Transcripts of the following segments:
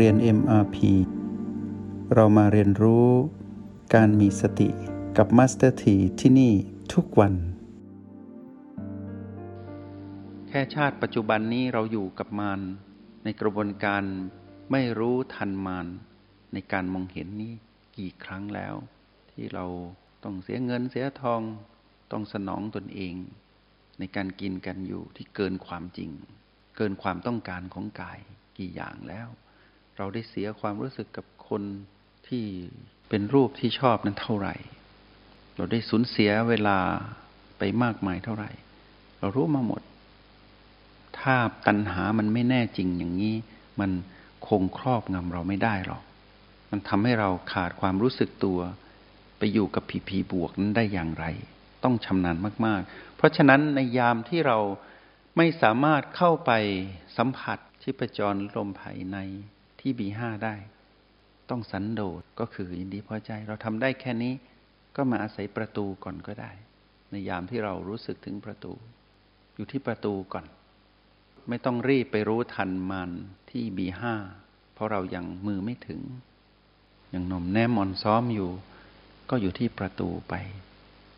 เรียน MRP เรามาเรียนรู้การมีสติกับ Master T ที่ที่นี่ทุกวัน แค่ชาติปัจจุบันนี้เราอยู่กับมารในกระบวนการไม่รู้ทันมารในการมองเห็นนี้กี่ครั้งแล้ว ที่เราต้องเสียเงินเสียทองต้องสนองตนเอง ในการกินกันอยู่ที่เกินความจริง เกินความต้องการของกายกี่อย่างแล้ว เราได้เสียความรู้สึกกับคนที่เป็นรูปที่ชอบนั้นเท่าไหร่ เราได้สูญเสียเวลาไปมากมายเท่าไหร่ เรารู้มาหมด ถ้าตัณหามันไม่แน่จริงอย่างนี้ มันคงครอบงำเราไม่ได้หรอก มันทำให้เราขาดความรู้สึกตัว ไปอยู่กับผีผีบวกนั้นได้อย่างไร ต้องชำนาญมาก ๆ เพราะฉะนั้นในยามที่เราไม่สามารถเข้าไปสัมผัสชีพจรลมภายใน ที่บีห้าได้ ต้องสันโดษก็คือยินดีพอใจ เราทำได้แค่นี้ ก็มาอาศัยประตูก่อนก็ได้ ในยามที่เรารู้สึกถึงประตู อยู่ที่ประตูก่อน ไม่ต้องรีบไปรู้ทันมันที่บีห้าเพราะเรายังมือไม่ถึง ยังนมแนมอ่อนซ้อมอยู่ ก็อยู่ที่ประตูไป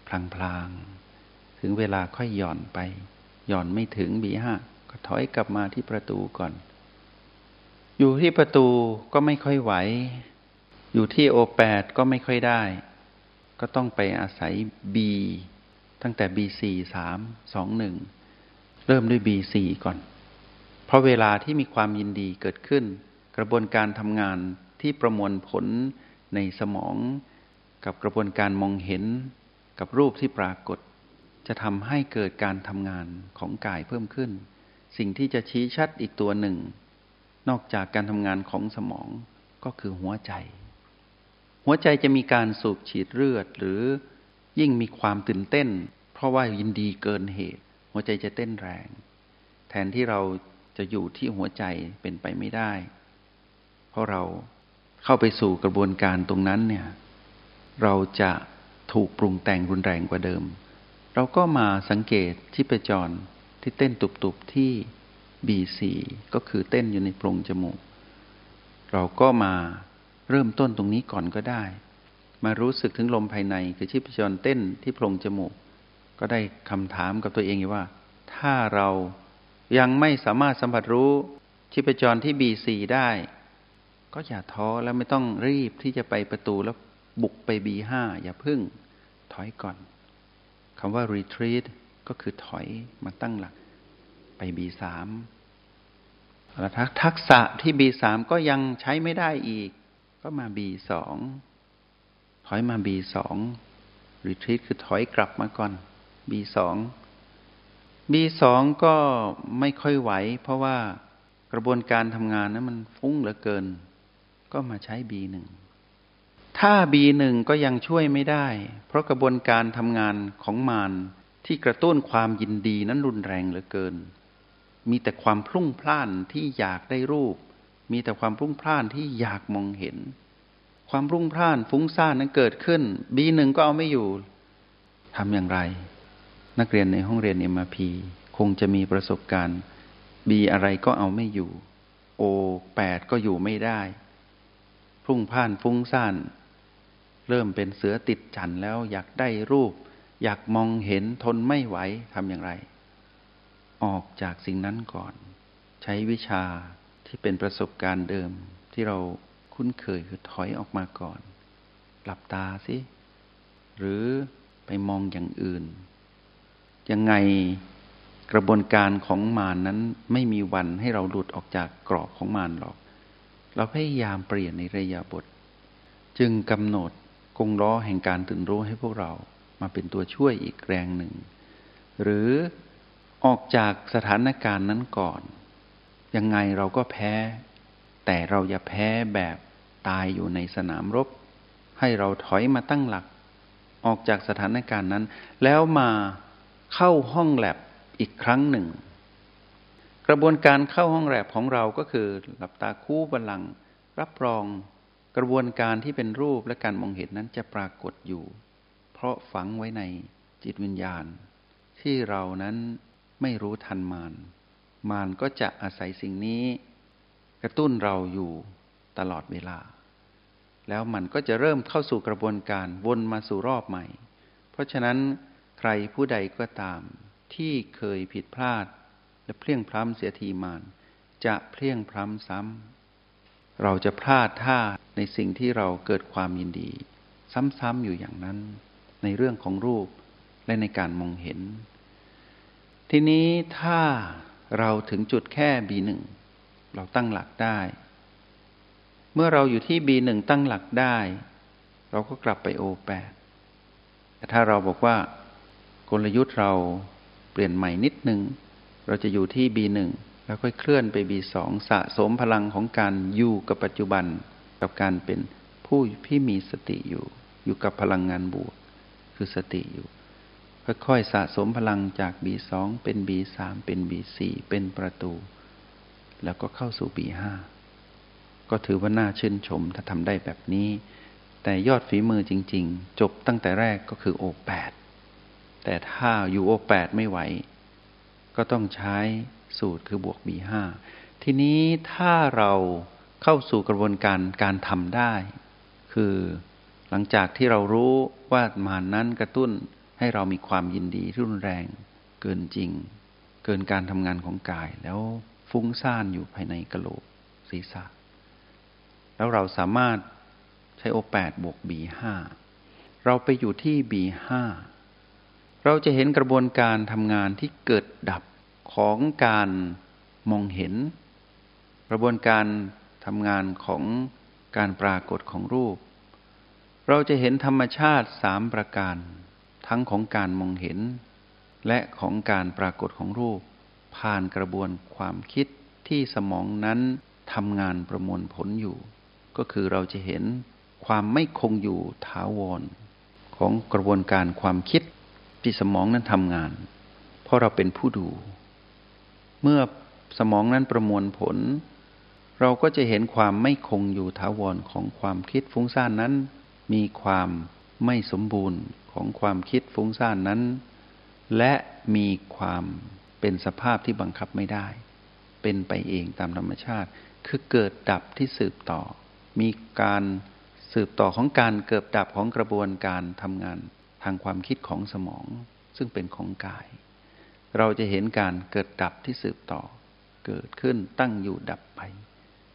พลางๆ ถึงเวลาค่อยหย่อนไป หย่อนไม่ถึงบีห้าก็ถอยกลับมาที่ประตูก่อน อยู่ที่ประตูก็ไม่ค่อยไหว อยู่ที่โอแปดก็ไม่ค่อยได้ ก็ต้องไปอาศัยบีตั้งแต่บีสี่สามสองหนึ่งเริ่มด้วยบีสี่ก่อน เพราะเวลาที่มีความยินดีเกิดขึ้น กระบวนการทำงานที่ประมวลผลในสมอง กับกระบวนการมองเห็น กับรูปที่ปรากฏ จะทำให้เกิดการทำงานของกายเพิ่มขึ้น สิ่งที่จะชี้ชัดอีกตัวหนึ่ง นอกจากการทำงานของสมองก็คือหัวใจ หัวใจจะมีการสูบฉีดเลือด หรือยิ่งมีความตื่นเต้น เพราะว่ายินดีเกินเหตุ หัวใจจะเต้นแรง แทนที่เราจะอยู่ที่หัวใจเป็นไปไม่ได้ เพราะเราเข้าไปสู่กระบวนการตรงนั้นเนี่ย เราจะถูกปรุงแต่งรุนแรงกว่าเดิม เราก็มาสังเกตที่ประจรที่เต้นตุบๆที่ B4 ก็คือเต้นอยู่ในโพรงจมูก เราก็มาเริ่มต้นตรงนี้ก่อนก็ได้ มารู้สึกถึงลมภายใน คือชีพจรเต้นที่โพรงจมูก ก็ได้คำถามกับตัวเองว่า ถ้าเรายังไม่สามารถสัมผัสรู้ชีพจรที่ B4 ได้ ก็อย่าท้อแล้วไม่ต้องรีบที่จะไปประตูแล้วบุกไป B5 อย่าพึ่ง ถอยก่อนคำว่า retreat ก็คือถอยมาตั้งหลักไปบีสาม ทักษะที่บีสามก็ยังใช้ไม่ได้อีก ก็มาบีสองถอยมาบีสองรีทรีตคือถอยกลับมาก่อนบีสองบีสองก็ไม่ค่อยไหว เพราะว่ากระบวนการทำงานนั้นมันฟุ้งเหลือเกิน ก็มาใช้บีหนึ่งถ้าบีหนึ่งก็ยังช่วยไม่ได้ เพราะกระบวนการทำงานของมารที่กระตุ้นความยินดีนั้นรุนแรงเหลือเกิน มีแต่ความพลุ่งพล่านที่อยากได้รูป มีแต่ความพลุ่งพล่านที่อยากมองเห็น ความพลุ่งพล่านฟุ้งซ่านนั้นเกิดขึ้น บีหนึ่งก็เอาไม่อยู่ทำอย่างไร นักเรียนในห้องเรียนเอ็มพีคงจะมีประสบการณ์บีอะไรก็เอาไม่อยู่โอแปดก็อยู่ไม่ได้ พลุ่งพล่านฟุ้งซ่านเริ่มเป็นเสือติดจันแล้วอยากได้รูป อยากมองเห็นทนไม่ไหวทำอย่างไร ออกจากสิ่งนั้นก่อน ใช้วิชาที่เป็นประสบการณ์เดิมที่เราคุ้นเคยคือถอยออกมาก่อน หลับตาสิหรือไปมองอย่างอื่น ยังไงกระบวนการของมานนั้นไม่มีวันให้เราหลุดออกจากกรอบของมานหรอก เราพยายามเปลี่ยนในระยะบท จึงกำหนดกงล้อแห่งการตื่นรู้ให้พวกเรามาเป็นตัวช่วยอีกแรงหนึ่ง หรือ ออกจากสถานการณ์นั้นก่อน ยังไงเราก็แพ้ แต่เราอย่าแพ้แบบตายอยู่ในสนามรบ ให้เราถอยมาตั้งหลัก ออกจากสถานการณ์นั้น แล้วมาเข้าห้องแลบอีกครั้งหนึ่ง กระบวนการเข้าห้องแลบของเราก็คือหลับตาคู่บัลลังรับรองกระบวนการที่เป็นรูปและการมองเห็นนั้นจะปรากฏอยู่ เพราะฝังไว้ในจิตวิญญาณ ที่เรานั้น ไม่รู้ทันมานมานก็จะอาศัยสิ่งนี้ กระตุ้นเราอยู่ตลอดเวลา แล้วมันก็จะเริ่มเข้าสู่กระบวนการวนมาสู่รอบใหม่ เพราะฉะนั้นใครผู้ใดก็ตามที่เคยผิดพลาด และเพลี่ยงพล้ำเสียทีมานจะเพลี่ยงพล้ำซ้ำเราจะพลาดท่าในสิ่งที่เราเกิดความยินดี ซ้ำๆอยู่อย่างนั้น ในเรื่องของรูปและในการมองเห็น ทีนี้ถ้าเราถึงจุดแค่ B1 เราตั้งหลักได้ เมื่อเราอยู่ที่ B1 ตั้งหลักได้ เราก็กลับไป O8 แต่ถ้าเราบอกว่ากลยุทธ์เราเปลี่ยนใหม่นิดนึง เราจะอยู่ที่ B1 แล้วค่อยเคลื่อนไป B2 สะสมพลังของการอยู่กับปัจจุบัน กับการเป็นผู้ที่มีสติอยู่ อยู่กับพลังงานบวก คือสติอยู่ ค่อยๆสะสมพลังจาก B2 เป็น B3 เป็น B4 เป็นประตู แล้วก็เข้าสู่ B5 ก็ถือว่าน่าชื่นชมถ้าทำได้แบบนี้ แต่ยอดฝีมือจริง ๆ จบตั้งแต่แรกก็คือ O8 แต่ถ้าอยู่ O8 ไม่ไหว ก็ต้องใช้สูตรคือบวก B5 ทีนี้ถ้าเราเข้าสู่กระบวนการการทำได้ คือหลังจากที่เรารู้ว่ามานนั้นกระตุ้น ให้เรามีความยินดีที่รุนแรงเกินจริง เกินการทำงานของกาย แล้วฟุ้งซ่านอยู่ภายในกระโหลกศีรษะ แล้วเราสามารถใช้โอแปดบวก B5 เราไปอยู่ที่ B5 เราจะเห็นกระบวนการทำงานที่เกิดดับของการมองเห็น กระบวนการทำงานของการปรากฏของรูป เราจะเห็นธรรมชาติสามประการ ทั้งของการมองเห็น และของการปรากฏของรูป ผ่านกระบวนความคิดที่สมองนั้นทำงานประมวลผลอยู่ ก็คือเราจะเห็นความไม่คงอยู่ถาวร ของกระบวนการความคิดที่สมองนั้นทำงาน เพราะเราเป็นผู้ดู เมื่อสมองนั้นประมวลผล เราก็จะเห็นความไม่คงอยู่ถาวรของความคิดฟุ้งซ่านนั้น มีความ ไม่สมบูรณ์ของความคิดฟุ้งซ่านนั้น และมีความเป็นสภาพที่บังคับไม่ได้ เป็นไปเองตามธรรมชาติ คือเกิดดับที่สืบต่อ มีการสืบต่อของการเกิดดับของกระบวนการทำงานทางความคิดของสมอง ซึ่งเป็นของกาย เราจะเห็นการเกิดดับที่สืบต่อ เกิดขึ้นตั้งอยู่ดับไป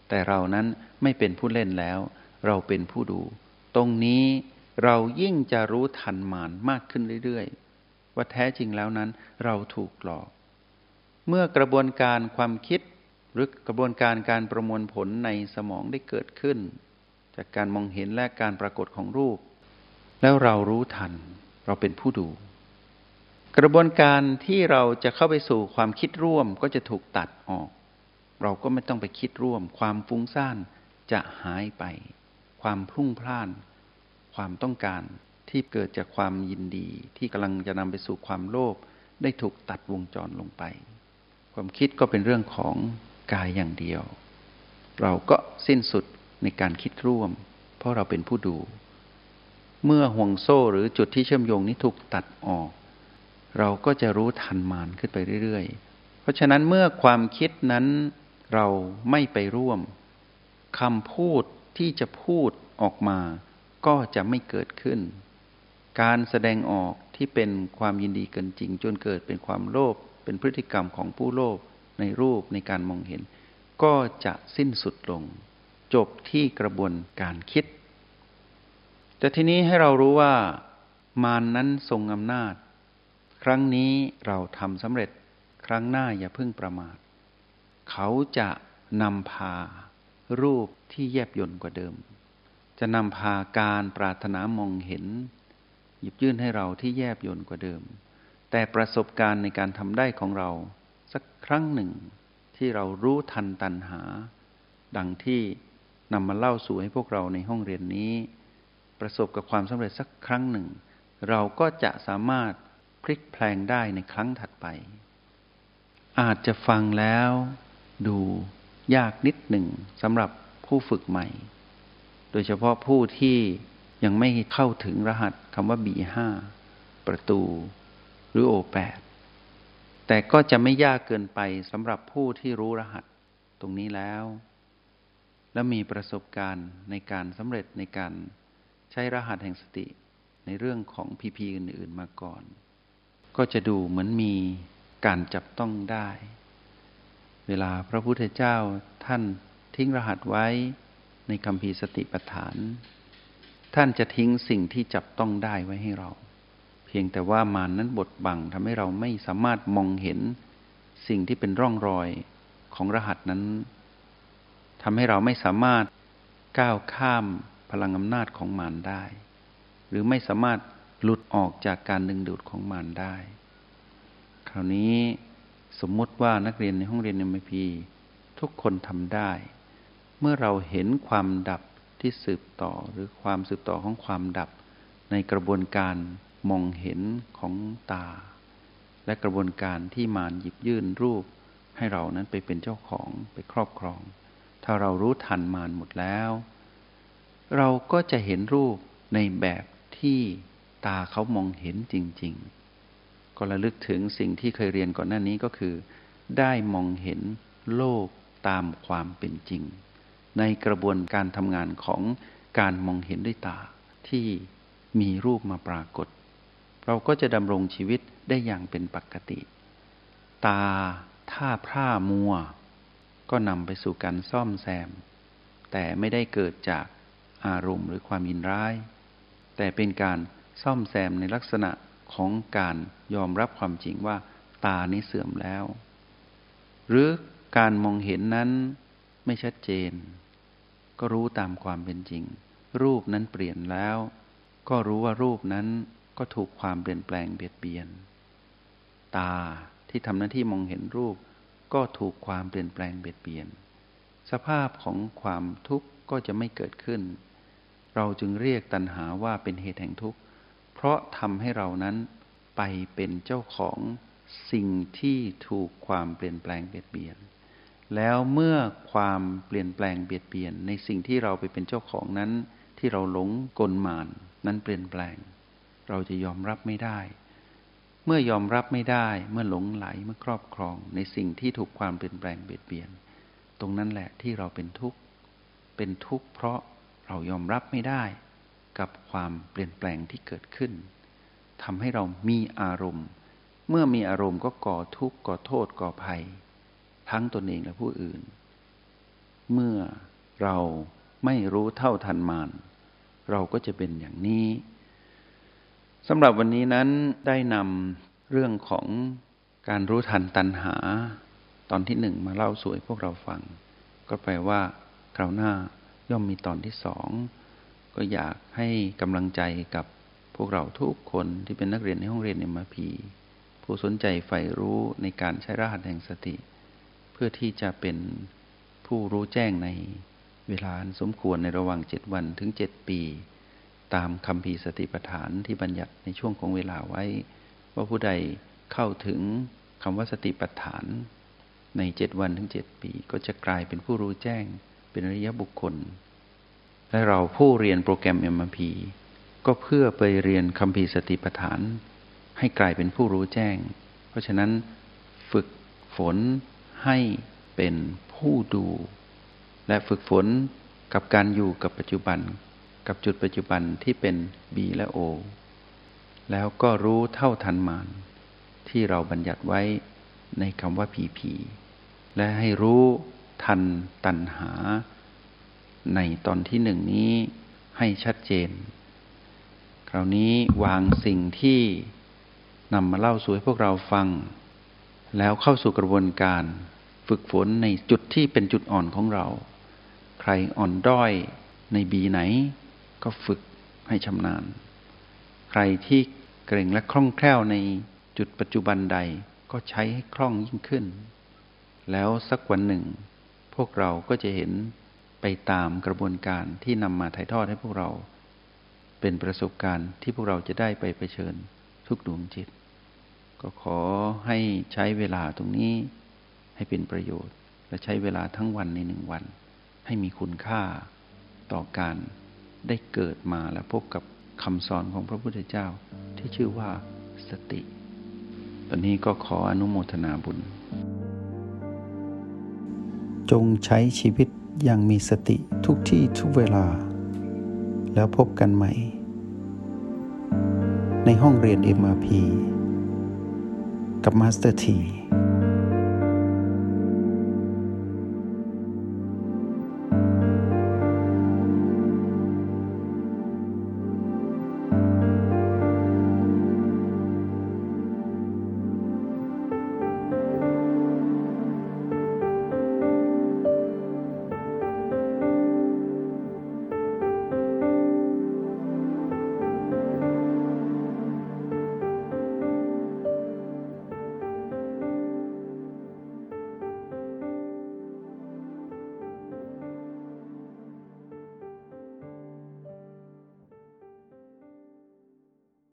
แต่เรานั้นไม่เป็นผู้เล่นแล้ว เราเป็นผู้ดู ตรงนี้ เรายิ่งจะรู้ทันมานมากขึ้นเรื่อยๆ ว่าแท้จริงแล้วนั้นเราถูกหลอก เมื่อกระบวนการความคิดหรือกระบวนการการประมวลผลในสมองได้เกิดขึ้น จากการมองเห็นและการปรากฏของรูป แล้วเรารู้ทัน เราเป็นผู้ดู กระบวนการที่เราจะเข้าไปสู่ความคิดร่วมก็จะถูกตัดออก เราก็ไม่ต้องไปคิดร่วม ความฟุ้งซ่านจะหายไป ความพลุ่งพล่าน ความต้องการที่เกิดจากความยินดี ที่กำลังจะนำไปสู่ความโลภได้ถูกตัดวงจรลงไป ความคิดก็เป็นเรื่องของกายอย่างเดียว เราก็สิ้นสุดในการคิดร่วม เพราะเราเป็นผู้ดู เมื่อห่วงโซ่หรือจุดที่เชื่อมโยงนี้ถูกตัดออก เราก็จะรู้ทันมานขึ้นไปเรื่อยๆ เพราะฉะนั้นเมื่อความคิดนั้นเราไม่ไปร่วมคำพูดที่จะพูดออกมา ก็จะไม่เกิดขึ้น การแสดงออกที่เป็นความยินดีเกินจริง จนเกิดเป็นความโลภเป็นพฤติกรรมของผู้โลภในรูปในการมองเห็น ก็จะสิ้นสุดลง จบที่กระบวนการคิด แต่ทีนี้ให้เรารู้ว่า มานนั้นทรงอำนาจ ครั้งนี้เราทำสำเร็จครั้งหน้าอย่าเพิ่งประมาท เขาจะนำพารูปที่แยบยนต์กว่าเดิม จะนำพาการปรารถนามองเห็น หยิบยื่นให้เราที่แยบยนต์กว่าเดิม แต่ประสบการณ์ในการทำได้ของเรา สักครั้งหนึ่ง ที่เรารู้ทันตันหา ดังที่นำมาเล่าสู่ให้พวกเราในห้องเรียนนี้ ประสบกับความสำเร็จสักครั้งหนึ่ง เราก็จะสามารถพลิกแพลงได้ในครั้งถัดไป อาจจะฟังแล้ว ดูยากนิดหนึ่งสำหรับผู้ฝึกใหม่ โดยเฉพาะผู้ที่ยังไม่เข้าถึงรหัสคำว่า B5 ประตู หรือ O8 แต่ก็จะไม่ยากเกินไปสำหรับผู้ที่รู้รหัสตรงนี้แล้ว และมีประสบการณ์ในการสำเร็จในการใช้รหัสแห่งสติในเรื่องของพีพีอื่น ๆ มาก่อน ก็จะดูเหมือนมีการจับต้องได้ เวลาพระพุทธเจ้าท่านทิ้งรหัสไว้ ในคำพีสติปัฏฐาน ท่านจะทิ้งสิ่งที่จับต้องได้ไว้ให้เรา เพียงแต่ว่ามานั้นบดบังทำให้เราไม่สามารถมองเห็นสิ่งที่เป็นร่องรอยของรหัสนั้นทำให้เราไม่สามารถก้าวข้ามพลังอำนาจของมารได้ หรือไม่สามารถหลุดออกจากการดึงดูดของมารได้ คราวนี้สมมติว่านักเรียนในห้องเรียนเอ็มพีทุกคนทำได้ เมื่อเราเห็นความดับที่สืบต่อหรือความสืบต่อของความดับ ในกระบวนการมองเห็นของตา และกระบวนการที่มารหยิบยื่นรูป ให้เรานั้นไปเป็นเจ้าของไปครอบครอง ถ้าเรารู้ทันมารหมดแล้ว เราก็จะเห็นรูปในแบบที่ตาเขามองเห็นจริง ๆ ก็ระลึกถึงสิ่งที่เคยเรียนก่อนหน้านี้ก็คือ ได้มองเห็นโลกตามความเป็นจริง ในกระบวนการทำงานของการมองเห็นด้วยตา ที่มีรูปมาปรากฏ เราก็จะดำรงชีวิตได้อย่างเป็นปกติ ตาถ้าพร่ามัว ก็นำไปสู่การซ่อมแซม แต่ไม่ได้เกิดจากอารมณ์หรือความยินร้าย แต่เป็นการซ่อมแซมในลักษณะของการยอมรับความจริงว่า ตานี้เสื่อมแล้ว หรือการมองเห็นนั้น ไม่ชัดเจน ก็รู้ตามความเป็นจริง รูปนั้นเปลี่ยนแล้ว ก็รู้ว่ารูปนั้นก็ถูกความเปลี่ยนแปลงเบียดเบียน ตาที่ทำหน้าที่มองเห็นรูป ก็ถูกความเปลี่ยนแปลงเบียดเบียน สภาพของความทุกข์ก็จะไม่เกิดขึ้น เราจึงเรียกตัณหาว่าเป็นเหตุแห่งทุกข์ เพราะทำให้เรานั้นไปเป็นเจ้าของสิ่งที่ถูกความเปลี่ยนแปลงเบียดเบียน แล้วเมื่อความเปลี่ยนแปลงเบียดเบียนในสิ่งที่เราไปเป็นเจ้าของนั้น ที่เราหลงกลมานนั้นเปลี่ยนแปลง เราจะยอมรับไม่ได้ เมื่อยอมรับไม่ได้ เมื่อหลงไหลเมื่อครอบครอง ในสิ่งที่ถูกความเปลี่ยนแปลงเบียดเบียน ตรงนั้นแหละที่เราเป็นทุกข์เป็นทุกข์เพราะเรายอมรับไม่ได้ กับความเปลี่ยนแปลงที่เกิดขึ้นทำให้เรามีอารมณ์ เมื่อมีอารมณ์ก็ก่อทุกข์ก่อโทษก่อภัย ทั้งตนเองและผู้อื่น เมื่อเราไม่รู้เท่าทันมาน เราก็จะเป็นอย่างนี้สำหรับวันนี้นั้นได้นำเรื่องของการรู้ทันตัณหา ตอนที่หนึ่งมาเล่าสู่ให้พวกเราฟัง ก็แปลว่าคราวหน้าย่อมมีตอนที่สองก็อยากให้กำลังใจกับพวกเราทุกคนที่เป็นนักเรียนในห้องเรียนเอ็มพีผู้สนใจใฝ่รู้ในการใช้รหัสแห่งสติ พื่อที่จะเป็นผู้รู้แจ้งในเวลาสมควรในระหว่างเจ็ดวันถึงเจ็ดปี ตามคำพีสติปัฏฐานที่บัญญัติในช่วงของเวลาไว้ ว่าผู้ใดเข้าถึงคำว่าสติปัฏฐาน ในเจ็ดวันถึงเจ็ดปี ก็จะกลายเป็นผู้รู้แจ้งเป็นอริยบุคคล และเราผู้เรียนโปรแกรม MMP ก็เพื่อไปเรียนคำพีสติปัฏฐาน ให้กลายเป็นผู้รู้แจ้ง เพราะฉะนั้นฝึกฝน ให้เป็นผู้ดู และฝึกฝนกับการอยู่กับปัจจุบัน กับจุดปัจจุบันที่เป็น B และ O แล้วก็รู้เท่าทันมานที่เราบัญญัติไว้ในคำว่า PP และให้รู้ทันตัณหา ในตอนที่หนึ่งนี้ให้ชัดเจน คราวนี้วางสิ่งที่นำมาเล่าสู่ให้พวกเราฟัง แล้วเข้าสู่กระบวนการฝึกฝนในจุดที่เป็นจุดอ่อนของเรา ใครอ่อนด้อยในบีไหน ก็ฝึกให้ชำนาญ ใครที่เกรงและคล่องแคล่วในจุดปัจจุบันใดก็ใช้ให้คล่องยิ่งขึ้น แล้วสักวันหนึ่ง พวกเราก็จะเห็นไปตามกระบวนการที่นำมาถ่ายทอดให้พวกเรา เป็นประสบการณ์ที่พวกเราจะได้ไปเผชิญทุกดวงจิต ก็ขอให้ใช้เวลาตรงนี้ให้เป็นประโยชน์ และใช้เวลาทั้งวันในหนึ่งวัน ให้มีคุณค่าต่อการได้เกิดมาและพบกับคำสอนของพระพุทธเจ้าที่ชื่อว่าสติ ตอนนี้ก็ขออนุโมทนาบุญ จงใช้ชีวิตอย่างมีสติทุกที่ทุกเวลา แล้วพบกันใหม่ ในห้องเรียน MRP พี กับ Master ที